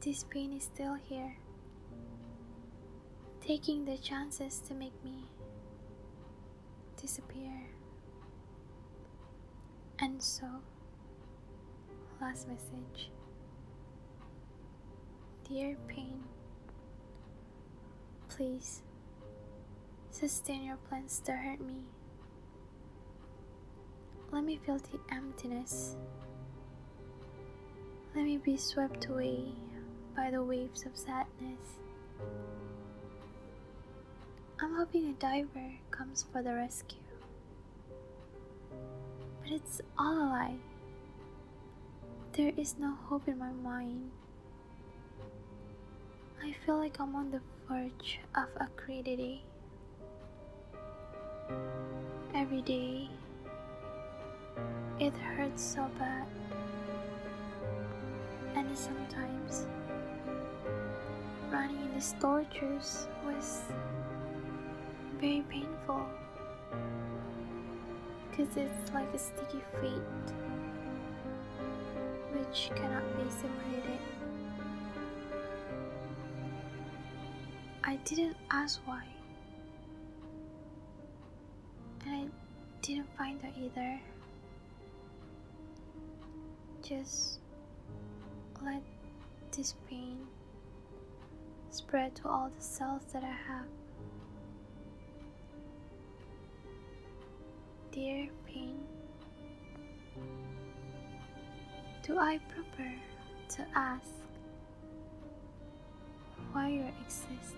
this pain is still here, taking the chances to make me disappear. And so, last message Dear pain, please sustain your plans to hurt me. Let me feel the emptiness. Let me be swept away by the waves of sadness. I'm hoping a diver comes for the rescue. But it's all a lie. There is no hope in my mind. I feel like I'm on the verge of a credit. Every day, it hurts so bad, and sometimes running in these tortures was very painful because it's like a sticky fate which cannot be separated. I didn't ask why, and I didn't find out either. Just let this pain spread to all the cells that I have. Dear pain, do I proper to ask why you exist?